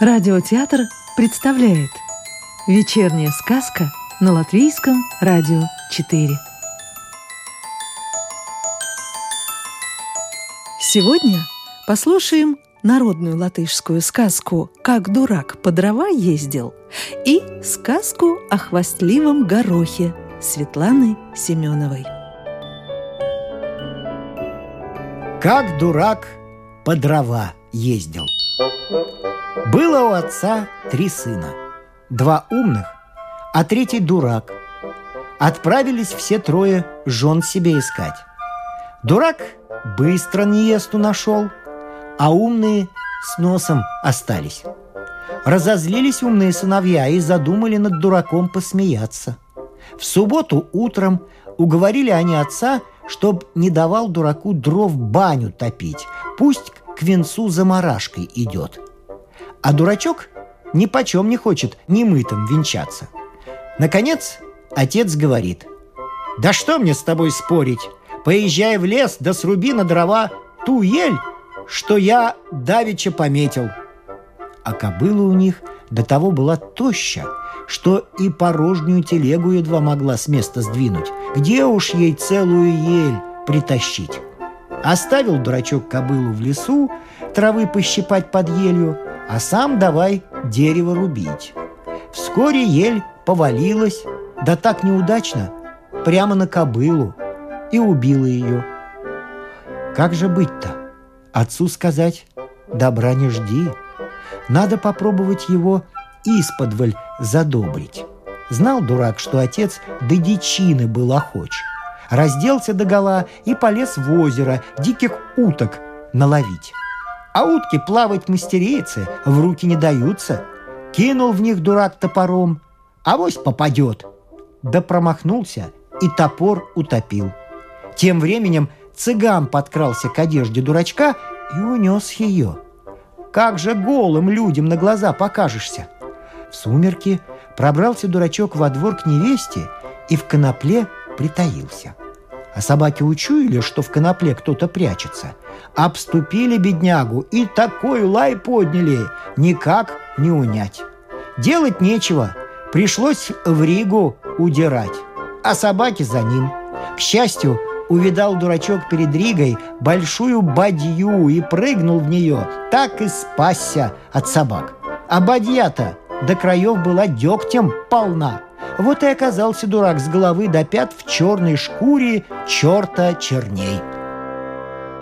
Радиотеатр представляет Вечерняя сказка на Латвийском радио 4 Сегодня послушаем народную латышскую сказку «Как дурак по дрова ездил» и сказку о хвастливом горохе Светланы Семеновой. Как дурак по дрова ездил – было у отца три сына. Два умных, а третий дурак. Отправились все трое жен себе искать. Дурак быстро невесту нашел, а умные с носом остались. Разозлились умные сыновья и задумали над дураком посмеяться. В субботу утром уговорили они отца, чтоб не давал дураку дров баню топить, пусть к венцу заморашкой идет – а дурачок ни почем не хочет немытым венчаться. Наконец, отец говорит, «Да что мне с тобой спорить? Поезжай в лес, да сруби на дрова ту ель, что я давеча пометил». А кобыла у них до того была тоща, что и порожнюю телегу едва могла с места сдвинуть. Где уж ей целую ель притащить? Оставил дурачок кобылу в лесу, травы пощипать под елью, а сам давай дерево рубить. Вскоре ель повалилась, да так неудачно, прямо на кобылу, и убила ее. Как же быть-то? Отцу сказать «добра не жди». Надо попробовать его исподволь задобрить. Знал дурак, что отец до дичины был охоч. Разделся догола и полез в озеро диких уток наловить. А утки плавать мастерицы, в руки не даются. Кинул в них дурак топором, а вось попадет. Да промахнулся и топор утопил. Тем временем цыган подкрался к одежде дурачка и унес ее. Как же голым людям на глаза покажешься? В сумерки пробрался дурачок во двор к невесте и в конопле притаился – а собаки учуяли, что в конопле кто-то прячется. Обступили беднягу и такой лай подняли, никак не унять. Делать нечего, пришлось в Ригу удирать, а собаки за ним. К счастью, увидал дурачок перед Ригой большую бадью и прыгнул в нее, так и спасся от собак. А бадья-то до краев была дегтем полна – вот и оказался дурак с головы до пят в черной шкуре черта черней.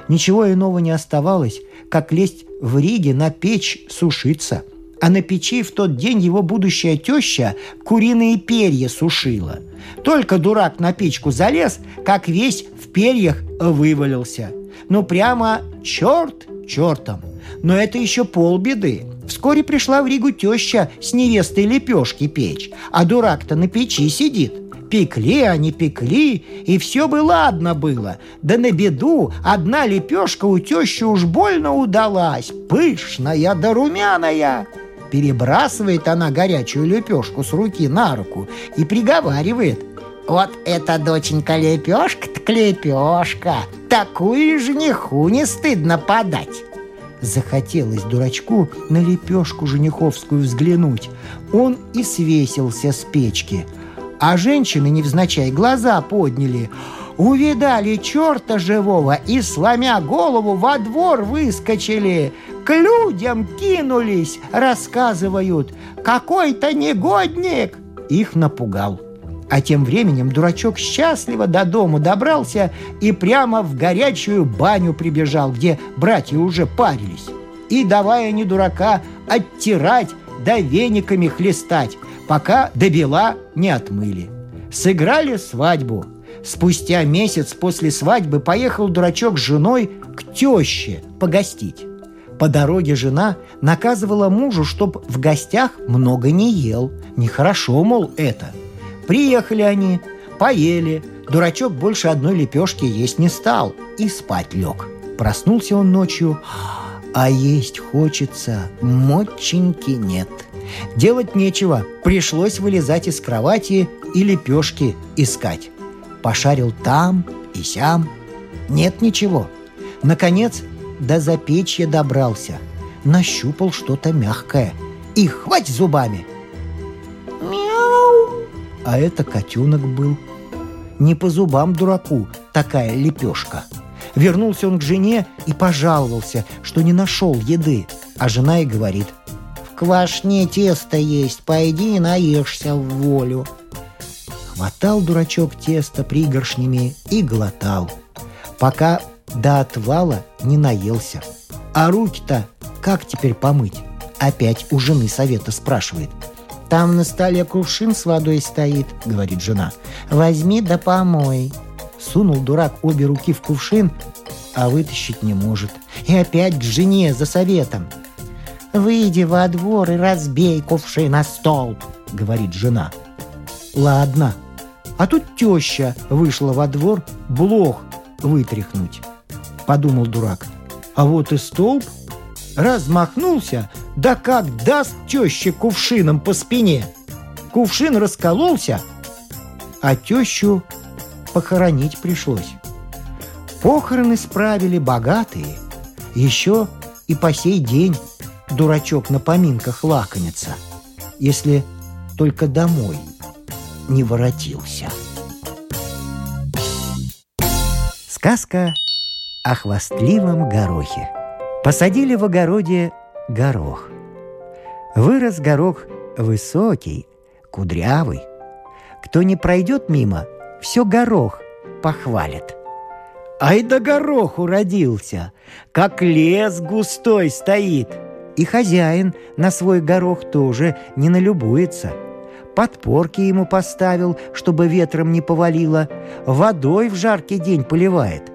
Ничего иного не оставалось, как лезть в Риге на печь сушиться. А на печи в тот день его будущая теща куриные перья сушила. Только дурак на печку залез, как весь в перьях вывалился. Ну прямо черт чертом. Но это еще полбеды. Вскоре пришла в Ригу теща с невестой лепешки печь, а дурак-то на печи сидит. Пекли они, пекли, и все бы ладно было. Да на беду одна лепешка у тещи уж больно удалась, пышная да румяная. Перебрасывает она горячую лепешку с руки на руку и приговаривает. Вот эта доченька лепешка так лепешка. Такую жениху не стыдно подать. Захотелось дурачку на лепешку жениховскую взглянуть. Он и свесился с печки. А женщины, невзначай, глаза подняли. Увидали черта живого и, сломя голову, во двор выскочили. К людям кинулись, рассказывают. Какой-то негодник их напугал. А тем временем дурачок счастливо до дому добрался и прямо в горячую баню прибежал, где братья уже парились. И давая не дурака оттирать да вениками хлестать, пока до бела не отмыли. Сыграли свадьбу. Спустя месяц после свадьбы поехал дурачок с женой к теще погостить. По дороге жена наказывала мужу, чтоб в гостях много не ел. Нехорошо, мол, это – Приехали они, поели. Дурачок больше одной лепешки есть не стал и спать лег. Проснулся он ночью, а есть хочется, моченьки нет. Делать нечего, пришлось вылезать из кровати и лепешки искать. Пошарил там и сям, нет ничего. Наконец, до запечья добрался, нащупал что-то мягкое и хвать зубами. А это котенок был. Не по зубам дураку такая лепешка. Вернулся он к жене и пожаловался, что не нашел еды. А жена и говорит, «В квашне тесто есть, пойди и наешься в волю». Хватал дурачок тесто пригоршнями и глотал, пока до отвала не наелся. А руки-то как теперь помыть? Опять у жены совета спрашивает. «Там на столе кувшин с водой стоит», — говорит жена. «Возьми да помой». Сунул дурак обе руки в кувшин, а вытащить не может. И опять к жене за советом. «Выйди во двор и разбей кувшин на стол», — говорит жена. «Ладно», а тут теща вышла во двор блох вытряхнуть. Подумал дурак. А вот и столб размахнулся, да как даст теще кувшином по спине. Кувшин раскололся, а тещу похоронить пришлось. Похороны справили богатые. Еще и по сей день дурачок на поминках лакомится, если только домой – не воротился. Сказка о хвастливом горохе. Посадили в огороде горох. Вырос горох высокий, кудрявый. Кто не пройдет мимо, все горох похвалит. Ай да гороху родился, как лес густой стоит. И хозяин на свой горох тоже не налюбуется – подпорки ему поставил, чтобы ветром не повалило, водой в жаркий день поливает.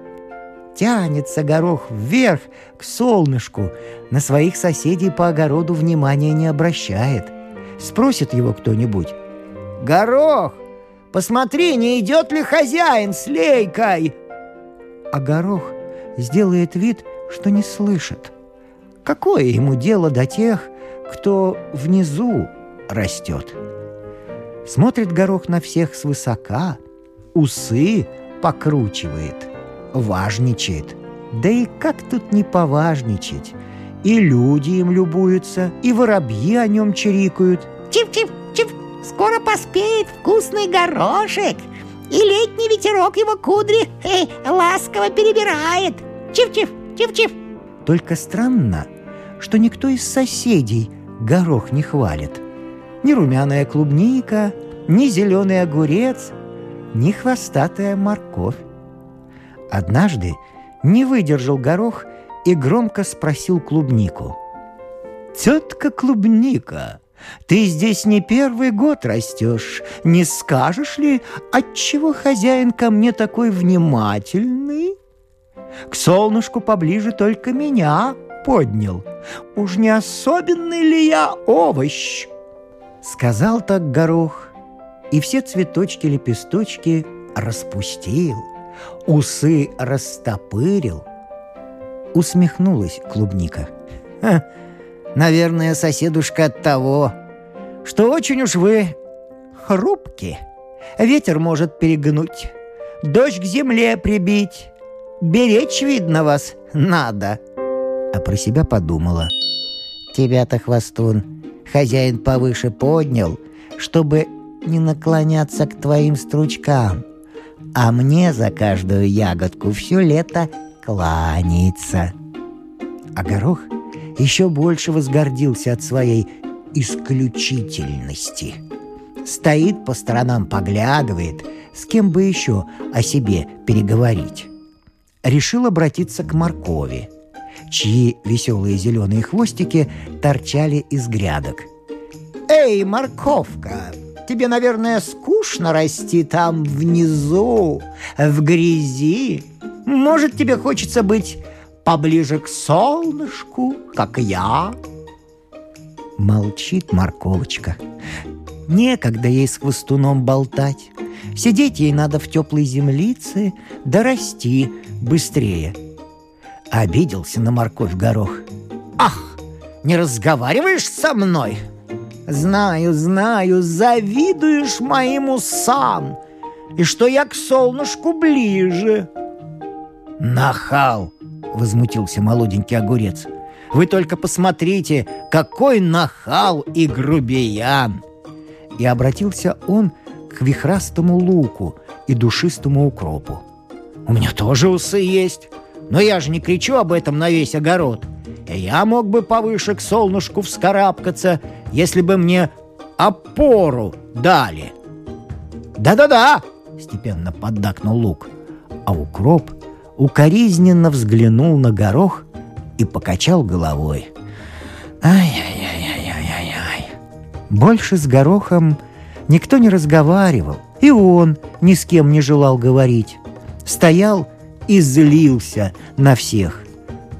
Тянется горох вверх, к солнышку, на своих соседей по огороду внимания не обращает. Спросит его кто-нибудь. «Горох, посмотри, не идет ли хозяин с лейкой?» А горох сделает вид, что не слышит. Какое ему дело до тех, кто внизу растет?» Смотрит горох на всех свысока, усы покручивает, важничает. Да и как тут не поважничать? И люди им любуются, и воробьи о нем чирикают. Чип-чип-чип, скоро поспеет вкусный горошек, и летний ветерок его кудри э, ласково перебирает. Чип-чип, чип-чип. Только странно, что никто из соседей горох не хвалит ни румяная клубника, ни зеленый огурец, ни хвостатая морковь. Однажды не выдержал горох и громко спросил клубнику. «Тетка клубника, ты здесь не первый год растешь. Не скажешь ли, отчего хозяин ко мне такой внимательный? К солнышку поближе только меня поднял. Уж не особенный ли я овощ?» Сказал так горох, и все цветочки-лепесточки распустил, усы растопырил. Усмехнулась клубника. Ха, наверное, соседушка от того, что очень уж вы хрупки. Ветер может перегнуть, дождь к земле прибить. Беречь, видно, вас надо. А про себя подумала. Тебя-то, хвостун, хозяин повыше поднял, чтобы не наклоняться к твоим стручкам, а мне за каждую ягодку все лето кланяется. А горох еще больше возгордился от своей исключительности. Стоит по сторонам, поглядывает, с кем бы еще о себе переговорить. Решил обратиться к моркови – чьи веселые зеленые хвостики торчали из грядок. «Эй, морковка, тебе, наверное, скучно расти там внизу, в грязи. Может, тебе хочется быть поближе к солнышку, как я?» Молчит морковочка. Некогда ей с хвостуном болтать. Сидеть ей надо в теплой землице, да расти быстрее – Обиделся на морковь горох. «Ах, не разговариваешь со мной?» «Знаю, знаю, завидуешь моим усам, и что я к солнышку ближе». «Нахал!» — возмутился молоденький огурец. Вы только посмотрите, какой нахал и грубиян!» И обратился он к вихрастому луку и душистому укропу. «У меня тоже усы есть, но я же не кричу об этом на весь огород. Я мог бы повыше к солнышку вскарабкаться, если бы мне опору дали». «Да-да-да!» — степенно поддакнул лук. А укроп укоризненно взглянул на горох и покачал головой. «Ай-яй-яй-яй-яй-яй!» Больше с горохом никто не разговаривал, и он ни с кем не желал говорить. Стоял и злился на всех.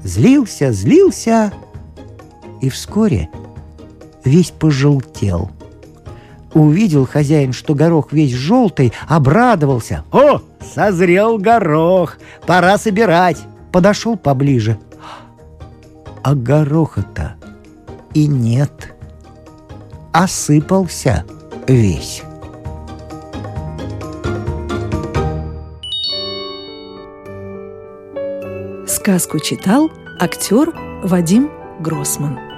Злился, злился, и вскоре весь пожелтел. Увидел хозяин, что горох весь желтый, обрадовался. «О, созрел горох! Пора собирать!» Подошел поближе. А гороха-то и нет. Осыпался весь. Сказку читал актер Вадим Гросман.